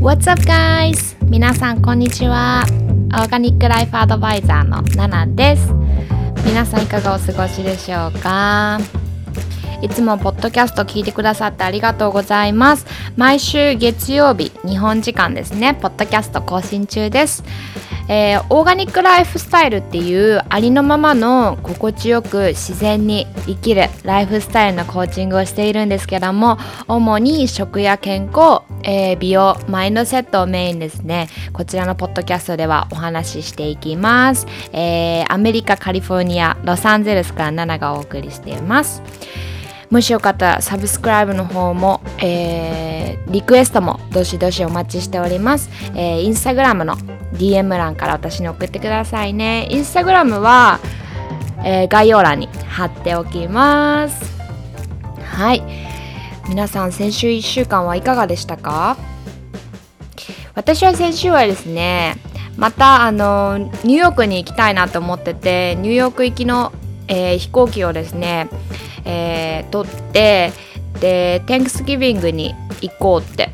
What's up guys? 皆さんこんにちは。オーガニックライフアドバイザーのナナです。皆さんいかがお過ごしでしょうか？いつもポッドキャスト聞いてくださってありがとうございます。毎週月曜日、日本時間ですね、ポッドキャスト更新中です。えー、オーガニックライフスタイルっていうありのままの心地よく自然に生きるライフスタイルのコーチングをしているんですけども主に食や健康、えー、美容マインドセットをメインですね。こちらのポッドキャストではお話ししていきます、えー、アメリカカリフォルニアロサンゼルスから7がお送りしています。もしよかったらサブスクライブの方も、えー、リクエストもどしどしお待ちしております、えー、インスタグラムの DM 欄から私に送ってくださいね。インスタグラムは、えー、概要欄に貼っておきます。はい。皆さん先週1週間はいかがでしたか？私は先週はですねまたあのニューヨークに行きたいなと思っててニューヨーク行きの、えー、飛行機をですねえー、取ってで Thanksgiving に行こうって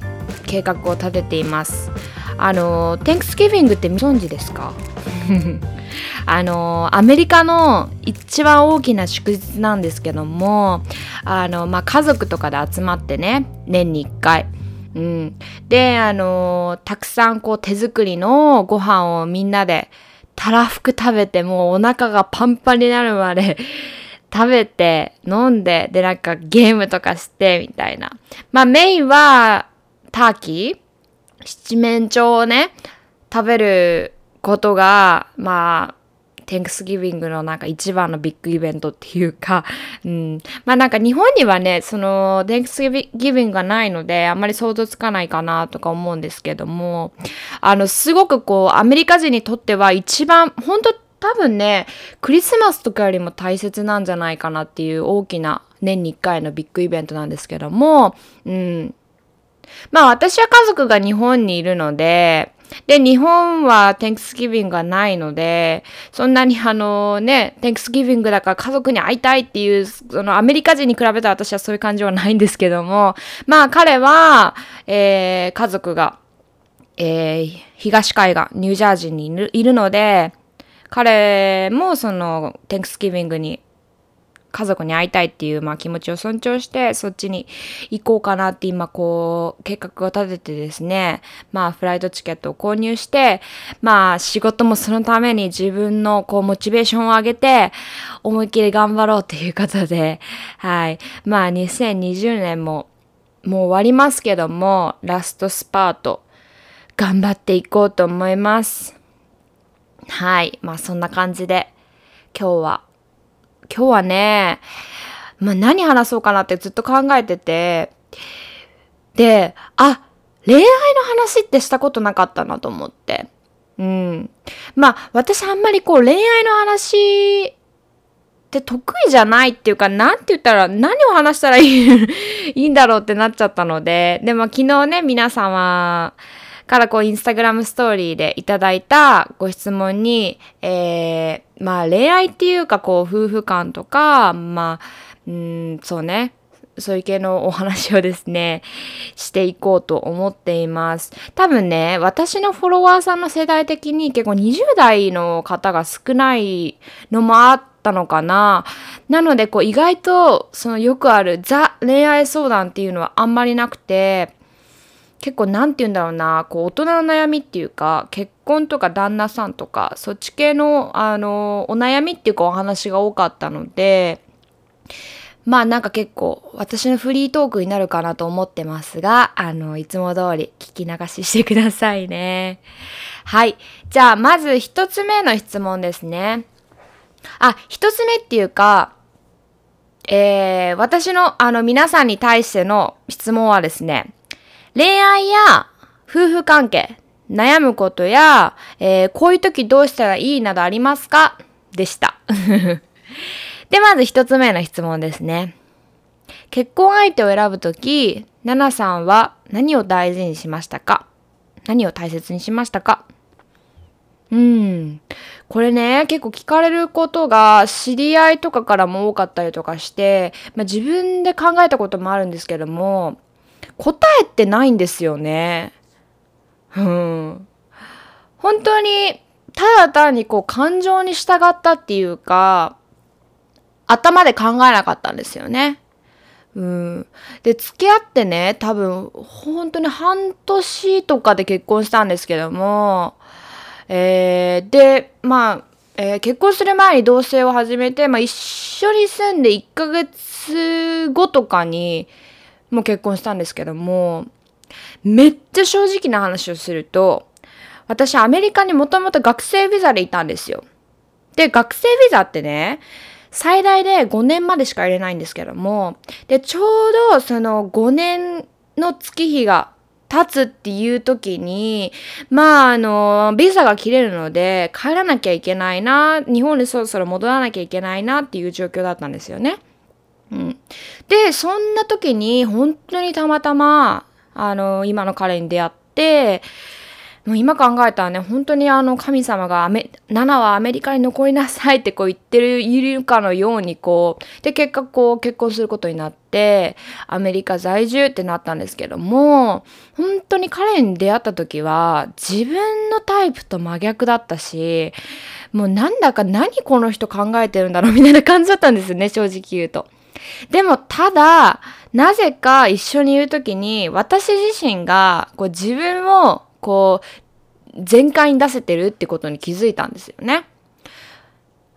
計画を立てています。あの Thanksgiving ってご存知ですか？あのアメリカの一番大きな祝日なんですけどもあの、まあ、家族とかで集まってね年に1回。うん、であのたくさんこう手作りのご飯をみんなでたらふく食べてもうお腹がパンパンになるまで 食べて、飲んで、で、なんかゲームとかして、みたいな。まあメインは、ターキー。七面鳥をね、食べることが、まあ、テンクスギビングのなんか一番のビッグイベントっていうか、うん。まあなんか日本にはね、そのテンクスギビングがないので、あんまり想像つかないかなとか思うんですけども、あの、すごくこう、アメリカ人にとっては一番、本当多分ね、クリスマスとかよりも大切なんじゃないかなっていう大きな年に1回のビッグイベントなんですけども、うん。まあ私は家族が日本にいるので、で、日本は Thanksgiving がないので、そんなにあのね、Thanksgiving だから家族に会いたいっていう、そのアメリカ人に比べたら私はそういう感じはないんですけども、まあ彼は、えー、家族が、えー、東海岸、ニュージャージーにいるいるので、彼もその、テンクスギビングに家族に会いたいっていう、まあ、気持ちを尊重してそっちに行こうかなって今こう計画を立ててですねまあフライトチケットを購入してまあ仕事もそのために自分のこうモチベーションを上げて思いっきり頑張ろうっていうことではいまあ2020年ももう終わりますけどもラストスパート頑張っていこうと思います。はい。まあそんな感じで、今日は、今日はね、まあ何話そうかなってずっと考えてて、で、あ、恋愛の話ってしたことなかったなと思って。うん。まあ私あんまりこう恋愛の話って得意じゃないっていうか、なんて言ったら何を話したらいい いいんだろうってなっちゃったので、でも昨日ね、皆様、からこうインスタグラムストーリーでいただいたご質問に、えー、まあ恋愛っていうかこう夫婦間とか、まあ、うん、そうね、そういう系のお話をですね、していこうと思っています。多分ね、私のフォロワーさんの世代的に結構20代の方が少ないのもあったのかな。なので、こう意外とそのよくあるザ恋愛相談っていうのはあんまりなくて、結構何て言うんだろうなこう大人の悩みっていうか結婚とか旦那さんとかそっち系のあのお悩みっていうかお話が多かったのでまあなんか結構私のフリートークになるかなと思ってますがあのいつも通り聞き流ししてくださいね。はい。じゃあまず一つ目の質問ですね。あ、一つ目っていうかえー、私のあの皆さんに対しての質問はですね、恋愛や夫婦関係、悩むことや、えー、こういう時どうしたらいいなどありますか？でした。で、まず一つ目の質問ですね。結婚相手を選ぶとき、ナナさんは何を大事にしましたか？何を大切にしましたか？うん。これね、結構聞かれることが知り合いとかからも多かったりとかして、まあ、自分で考えたこともあるんですけども、答えってないんですよね。うん。本当に、ただ単にこう感情に従ったっていうか、頭で考えなかったんですよね。うん。で、付き合ってね、多分、本当に半年とかで結婚したんですけども、えー、で、まあ、えー、結婚する前に同棲を始めて、まあ、一緒に住んで1ヶ月後とかに、もう結婚したんですけども、めっちゃ正直な話をすると、私アメリカにもともと学生ビザでいたんですよ。で、学生ビザってね、最大で5年までしか入れないんですけども、で、ちょうどその5年の月日が経つっていう時に、まあ、あの、ビザが切れるので、帰らなきゃいけないな、日本にそろそろ戻らなきゃいけないなっていう状況だったんですよね。うん。で、そんな時に、本当にたまたま、あの、今の彼に出会って、もう今考えたらね、本当にあの神様がアメ、7はアメリカに残りなさいってこう言ってる、いるかのようにこう、で、結果こう結婚することになって、アメリカ在住ってなったんですけども、本当に彼に出会った時は、自分のタイプと真逆だったし、もうなんだか何この人考えてるんだろうみたいな感じだったんですよね、正直言うと。でも、ただ、なぜか一緒にいるときに、私自身が、こう自分をこう、全開に出せてるってことに気づいたんですよね。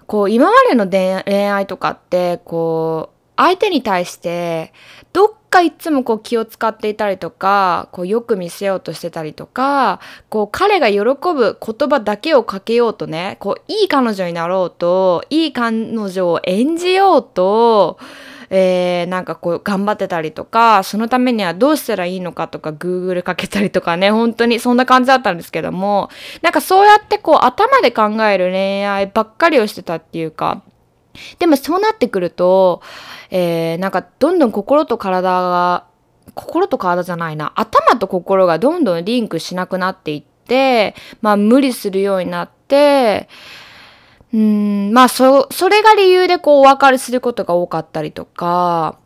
こう、今までの恋愛とかって、こう、相手に対して、どっかいつもこう気を使っていたりとか、こうよく見せようとしてたりとか、こう彼が喜ぶ言葉だけをかけようとね、こういい彼女になろうと、いい彼女を演じようと、えー、なんかこう頑張ってたりとか、そのためにはどうしたらいいのかとか Google かけたりとかね、本当にそんな感じだったんですけども、なんかそうやってこう頭で考える恋愛ばっかりをしてたっていうか、でもそうなってくると、えー、なんかどんどん心と体が、心と体じゃないな、頭と心がどんどんリンクしなくなっていって、まあ無理するようになって、うん、まあ、そ、それが理由でこうお別れすることが多かったりとか、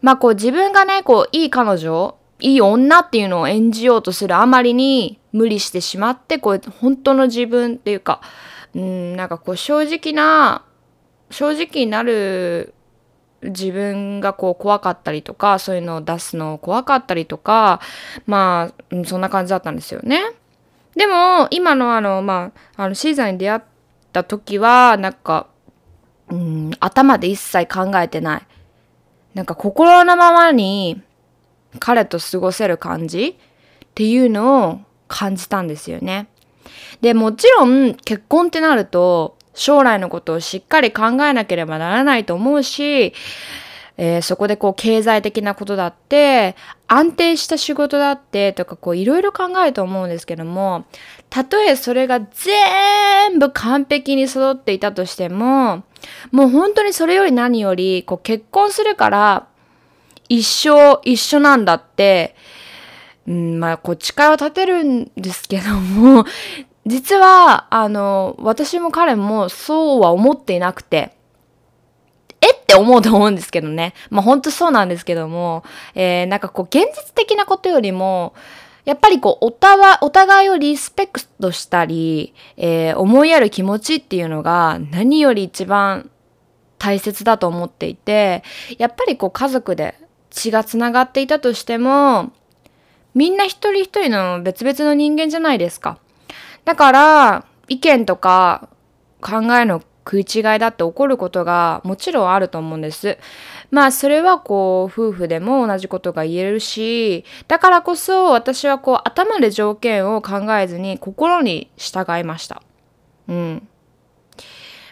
まあこう自分がね、こういい彼女、いい女っていうのを演じようとするあまりに無理してしまって、こう本当の自分っていうか、うん、なんかこう正直な、正直になる自分がこう怖かったりとか、そういうのを出すの怖かったりとか、まあ、そんな感じだったんですよね。でも、今のあの、まあ、あの、シーザーに出会った時は、なんか、うん、頭で一切考えてない。なんか心のままに彼と過ごせる感じっていうのを感じたんですよね。で、もちろん結婚ってなると将来のことをしっかり考えなければならないと思うし、えー、そこでこう経済的なことだって、安定した仕事だってとかこういろいろ考えると思うんですけども、たとえそれが全部完璧に揃っていたとしても、もう本当にそれより何より、こう結婚するから一生一緒なんだって、うん、まあこう誓いを立てるんですけども、実は、あの、私も彼もそうは思っていなくて、えって思うと思うんですけどね。まあ本当そうなんですけども、えー、なんかこう現実的なことよりも、やっぱりこうお互い、お互いをリスペクトしたり、えー、思いやる気持ちっていうのが何より一番大切だと思っていて、やっぱりこう家族で血が繋がっていたとしても、みんな一人一人の別々の人間じゃないですか。だから、意見とか考えの食い違いだって起こることがもちろんあると思うんです。まあそれはこう夫婦でも同じことが言えるし、だからこそ私はこう頭で条件を考えずに心に従いました。うん。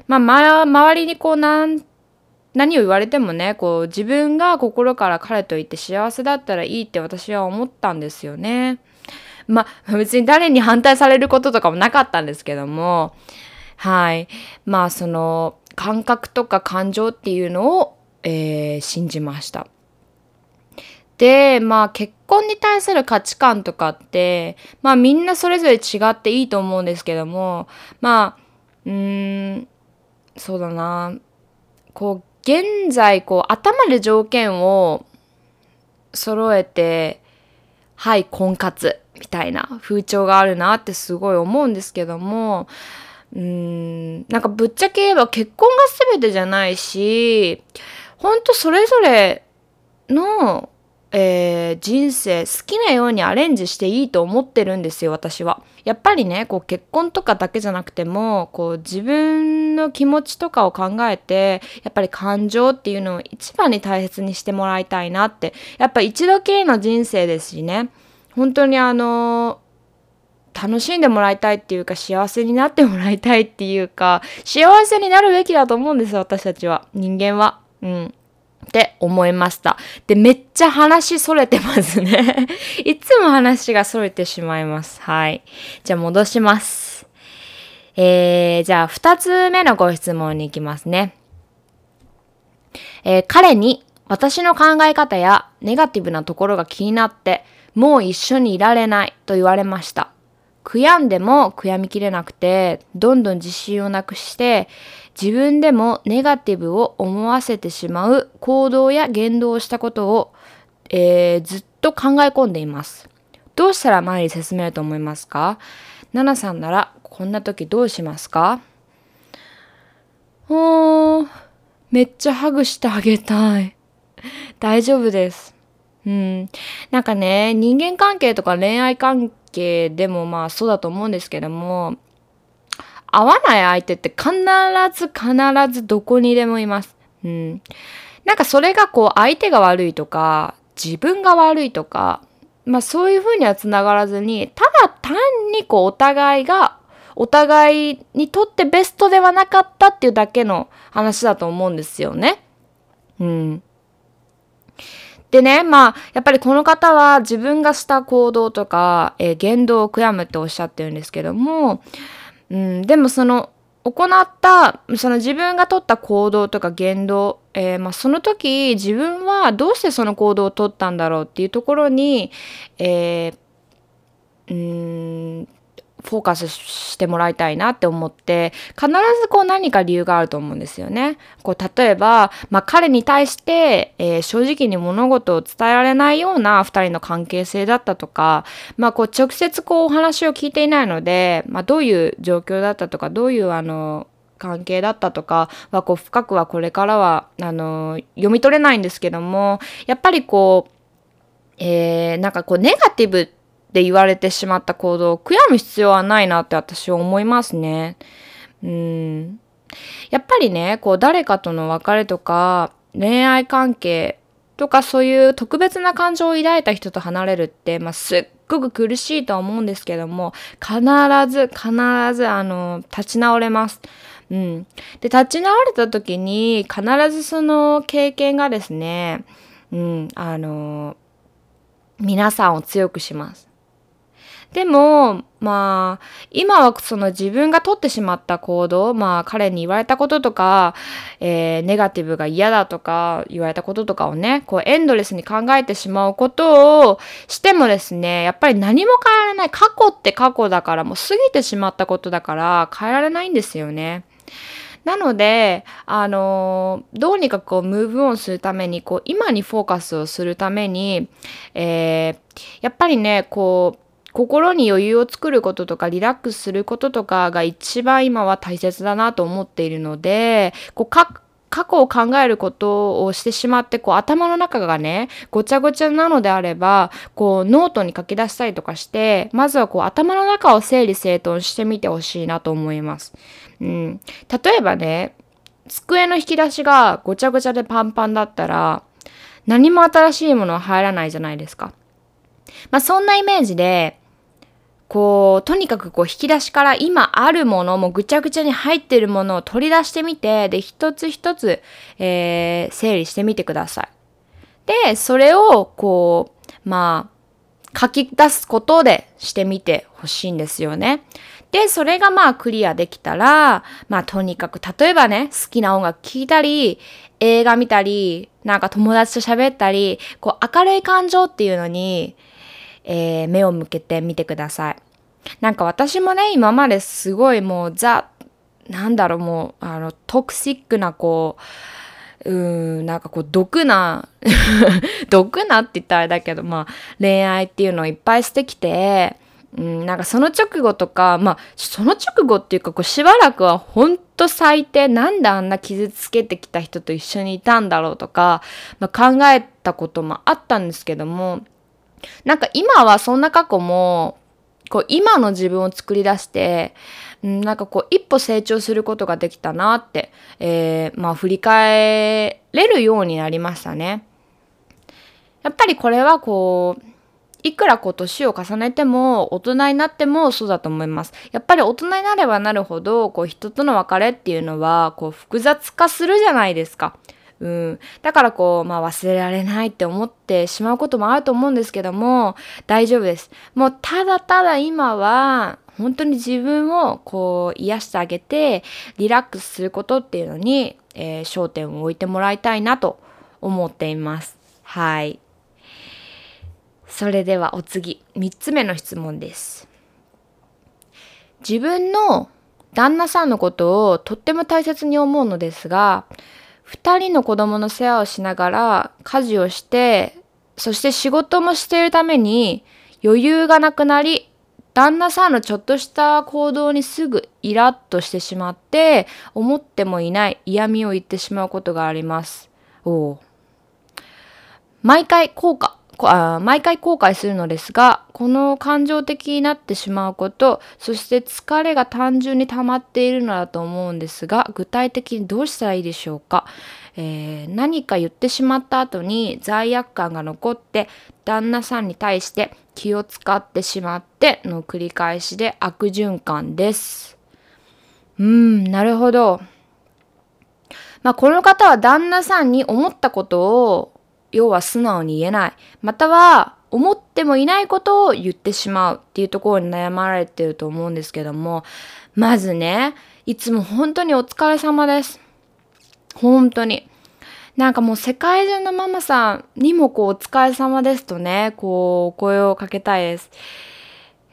まあ、ま、周りにこうなん何を言われてもね、こう自分が心から彼といて幸せだったらいいって私は思ったんですよね。まあ別に誰に反対されることとかもなかったんですけども、はい。まあその感覚とか感情っていうのを、えー、信じました。で、まあ結婚に対する価値観とかって、まあみんなそれぞれ違っていいと思うんですけども、まあ、うーん、そうだな。こう、現在、こう、頭で条件を揃えて、はい、婚活。みたいな風潮があるなってすごい思うんですけども、うーん、なんかぶっちゃけ言えば結婚が全てじゃないし、ほんとそれぞれのえー、人生好きなようにアレンジしていいと思ってるんですよ私は。やっぱりねこう結婚とかだけじゃなくてもこう自分の気持ちとかを考えてやっぱり感情っていうのを一番に大切にしてもらいたいなってやっぱ一度きりの人生ですしね本当にあの楽しんでもらいたいっていうか幸せになってもらいたいっていうか幸せになるべきだと思うんです私たちは人間は。うんって思いました。で、めっちゃ話それてますね。いつも話がそれてしまいます。はい。じゃあ戻します。えー、じゃあ二つ目のご質問に行きますね。えー、彼に私の考え方やネガティブなところが気になって、もう一緒にいられないと言われました。悔やんでも悔やみきれなくて、どんどん自信をなくして、自分でもネガティブを思わせてしまう行動や言動をしたことを、えー、ずっと考え込んでいます。どうしたら前に進めると思いますか？ナナさんならこんな時どうしますか？おー、めっちゃハグしてあげたい。大丈夫です。うん。なんかね、人間関係とか恋愛関係でもまあそうだと思うんですけども、合わない相手って必ず必ずどこにでもいます。うん。なんかそれがこう相手が悪いとか、自分が悪いとか、まあそういうふうにはつながらずに、ただ単にこうお互いが、お互いにとってベストではなかったっていうだけの話だと思うんですよね。うん。でね、まあ、やっぱりこの方は自分がした行動とか、えー、言動を悔やむっておっしゃってるんですけども、うん、でもその行ったその自分が取った行動とか言動、えー、まあ、その時自分はどうしてその行動を取ったんだろうっていうところに、えー、うんフォーカスしてもらいたいなって思って必ずこう何か理由があると思うんですよね。こう例えば、まあ、彼に対して、えー、正直に物事を伝えられないような2人の関係性だったとか、まあ、こう直接こうお話を聞いていないので、まあ、どういう状況だったとかどういうあの関係だったとかはこう深くはこれからはあの読み取れないんですけどもやっぱりこう、えー、なんかこうネガティブってって言われてしまった行動を悔やむ必要はないなって私は思いますね。うん。やっぱりね、こう誰かとの別れとか恋愛関係とかそういう特別な感情を抱いた人と離れるって、まあ、すっごく苦しいとは思うんですけども、必ず必ずあの、立ち直れます。うん。で、立ち直れた時に必ずその経験がですね、うん、あの、皆さんを強くします。でも、まあ、今はその自分が取ってしまった行動、まあ彼に言われたこととか、えー、ネガティブが嫌だとか言われたこととかをね、こうエンドレスに考えてしまうことをしてもですね、やっぱり何も変えられない。過去って過去だからもう過ぎてしまったことだから変えられないんですよね。なので、あのどうにかこう、 move on するために、こう、今にフォーカスをするために、えー、やっぱりね、こう、心に余裕を作ることとかリラックスすることとかが一番今は大切だなと思っているので、こう過去を考えることをしてしまって、こう頭の中がね、ごちゃごちゃなのであれば、こうノートに書き出したりとかして、まずはこう頭の中を整理整頓してみてほしいなと思います。うん。例えばね、机の引き出しがごちゃごちゃでパンパンだったら、何も新しいものは入らないじゃないですか。まあそんなイメージで、こう、とにかくこう引き出しから今あるもの、もぐちゃぐちゃに入ってるものを取り出してみて、で、一つ一つ、えー、整理してみてください。で、それを、こう、まあ、書き出すことでしてみてほしいんですよね。で、それがまあクリアできたら、まあとにかく、例えばね、好きな音楽聴いたり、映画見たり、なんか友達と喋ったり、こう明るい感情っていうのに、えー、目を向けてみてください。なんか私もね、今まですごいもうザ、なんだろうもう、あの、トクシックなこう、うーん、なんかこう、毒な、毒なって言ったらあれだけど、まあ、恋愛っていうのをいっぱいしてきて、うん、なんかその直後とか、まあ、その直後っていうか、こう、しばらくは本当最低、なんであんな傷つけてきた人と一緒にいたんだろうとか、まあ、考えたこともあったんですけども、なんか今はそんな過去も、こう、今の自分を作り出して、なんかこう一歩成長することができたなって、えー、まあ振り返れるようになりましたね。やっぱりこれはこう、いくらこう年を重ねても大人になってもそうだと思います。やっぱり大人になればなるほどこう人との別れっていうのはこう複雑化するじゃないですか。うん、だからこう、まあ、忘れられないって思ってしまうこともあると思うんですけども大丈夫です。もうただただ今は本当に自分をこう癒してあげてリラックスすることっていうのに、えー、焦点を置いてもらいたいなと思っています。はい。それではお次、3つ目の質問です。自分の旦那さんのことをとっても大切に思うのですが、二人の子供の世話をしながら家事をして、そして仕事もしているために余裕がなくなり、旦那さんのちょっとした行動にすぐイラッとしてしまって思ってもいない嫌味を言ってしまうことがあります。お毎回効果あ毎回後悔するのですがこの感情的になってしまうことそして疲れが単純に溜まっているのだと思うんですが具体的にどうしたらいいでしょうか、えー、何か言ってしまった後に罪悪感が残って旦那さんに対して気を使ってしまっての繰り返しで悪循環です。うーん、なるほど。まあ、この方は旦那さんに思ったことを、要は素直に言えない。または、思ってもいないことを言ってしまうっていうところに悩まれてると思うんですけども、まずね、いつも本当にお疲れ様です。本当に。なんかもう世界中のママさんにもこうお疲れ様ですとね、こう声をかけたいです。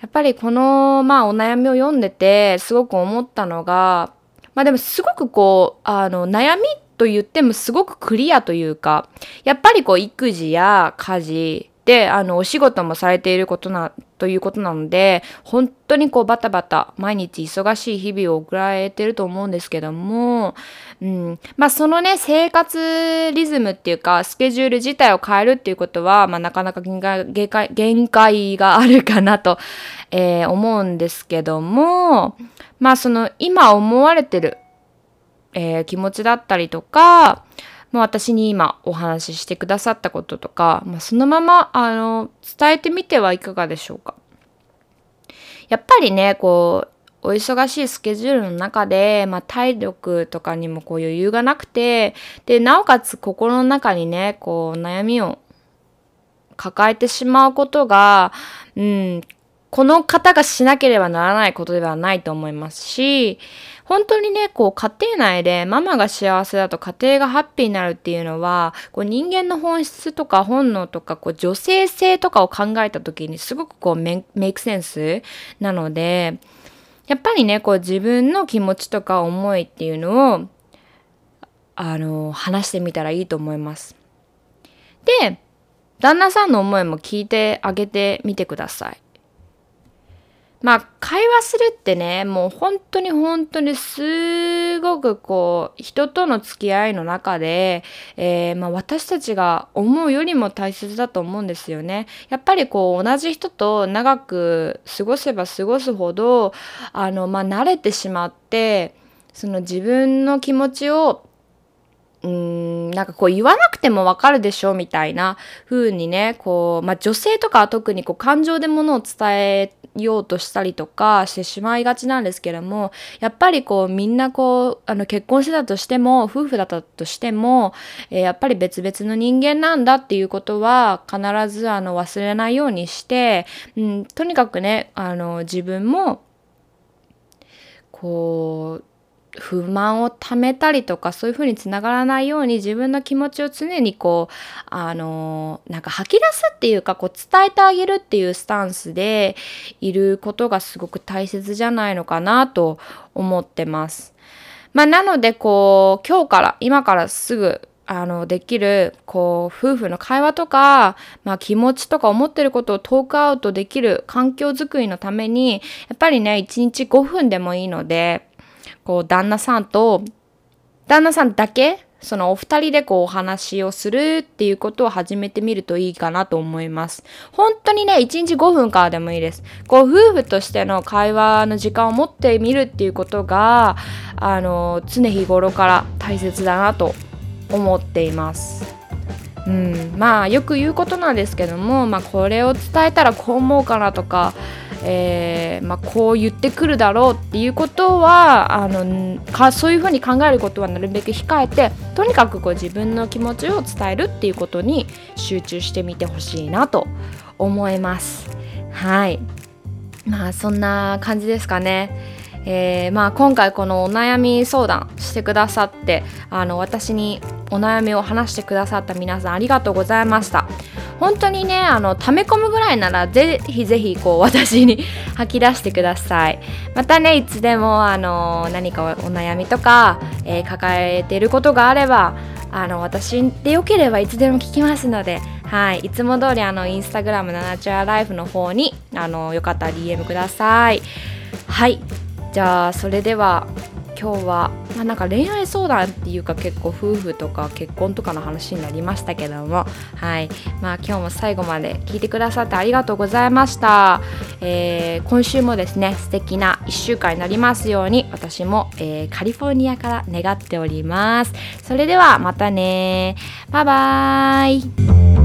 やっぱりこのまあお悩みを読んでてすごく思ったのが、まあでもすごくこう、あの悩みと言ってもすごくクリアというか、やっぱりこう育児や家事、で、あの、お仕事もされていることな、ということなので、本当にこうバタバタ、毎日忙しい日々を送られてると思うんですけども、うん、まあそのね、生活リズムっていうか、スケジュール自体を変えるっていうことは、まあなかなか限界限界があるかなと、えー、思うんですけども、まあその今思われてる、えー、気持ちだったりとか、まあ、私に今お話ししてくださったこととか、まあ、そのままあの伝えてみてはいかがでしょうか。やっぱりねこうお忙しいスケジュールの中で、まあ、体力とかにもこう余裕がなくてでなおかつ心の中にねこう悩みを抱えてしまうことが、うん、この方がしなければならないことではないと思いますし本当にね、こう家庭内でママが幸せだと家庭がハッピーになるっていうのは、こう人間の本質とか本能とか、こう女性性とかを考えた時にすごくこうメイクセンスなので、やっぱりね、こう自分の気持ちとか思いっていうのを、あの、話してみたらいいと思います。で、旦那さんの思いも聞いてあげてみてください。まあ会話するってねもう本当に本当にすごくこう人との付き合いの中で、えー、まあ、私たちが思うよりも大切だと思うんですよね。やっぱりこう同じ人と長く過ごせば過ごすほどあの、まあ、慣れてしまってその自分の気持ちをうんなんかこう言わなくてもわかるでしょみたいな風にねこう、まあ、女性とかは特にこう感情でものを伝えようとしたりとかしてしまいがちなんですけどもやっぱりこうみんなこうあの結婚してたとしても夫婦だったとしても、えー、やっぱり別々の人間なんだっていうことは必ずあの忘れないようにして、うん、とにかくねあの自分もこう不満をためたりとかそういうふうにつながらないように自分の気持ちを常にこうあのなんか吐き出すっていうかこう伝えてあげるっていうスタンスでいることがすごく大切じゃないのかなと思ってます。まあ、なのでこう今日から今からすぐあのできるこう夫婦の会話とか、まあ、気持ちとか思ってることをトークアウトできる環境づくりのためにやっぱりね1日5分でもいいのでこう旦那さんと旦那さんだけそのお二人でこうお話をするっていうことを始めてみるといいかなと思います。本当にね、1日5分からでもいいです。こう夫婦としての会話の時間を持ってみるっていうことが、あの、常日頃から大切だなと思っています。うん、まあよく言うことなんですけども、まあ、これを伝えたらこう思うかなとかえー、まあ、こう言ってくるだろうっていうことはあのかそういうふうに考えることはなるべく控えてとにかくこう自分の気持ちを伝えるっていうことに集中してみてほしいなと思います。はいまあそんな感じですかね。えー、まあ、今回このお悩み相談してくださってあの私にお悩みを話してくださった皆さんありがとうございました本当にねあの溜め込むぐらいならぜひぜひこう私に吐き出してください。またねいつでもあの何かお悩みとか、えー、抱えていることがあればあの私でよければいつでも聞きますので、はい、いつも通りあのインスタグラムのナチュラライフの方にあのよかったら DM ください。はいじゃあそれでは今日は、まあ、なんか恋愛相談っていうか結構夫婦とか結婚とかの話になりましたけどもはい。まあ今日も最後まで聞いてくださってありがとうございました、えー、今週もですね素敵な1週間になりますように私も、えー、カリフォルニアから願っております。それではまたねバイバーイ。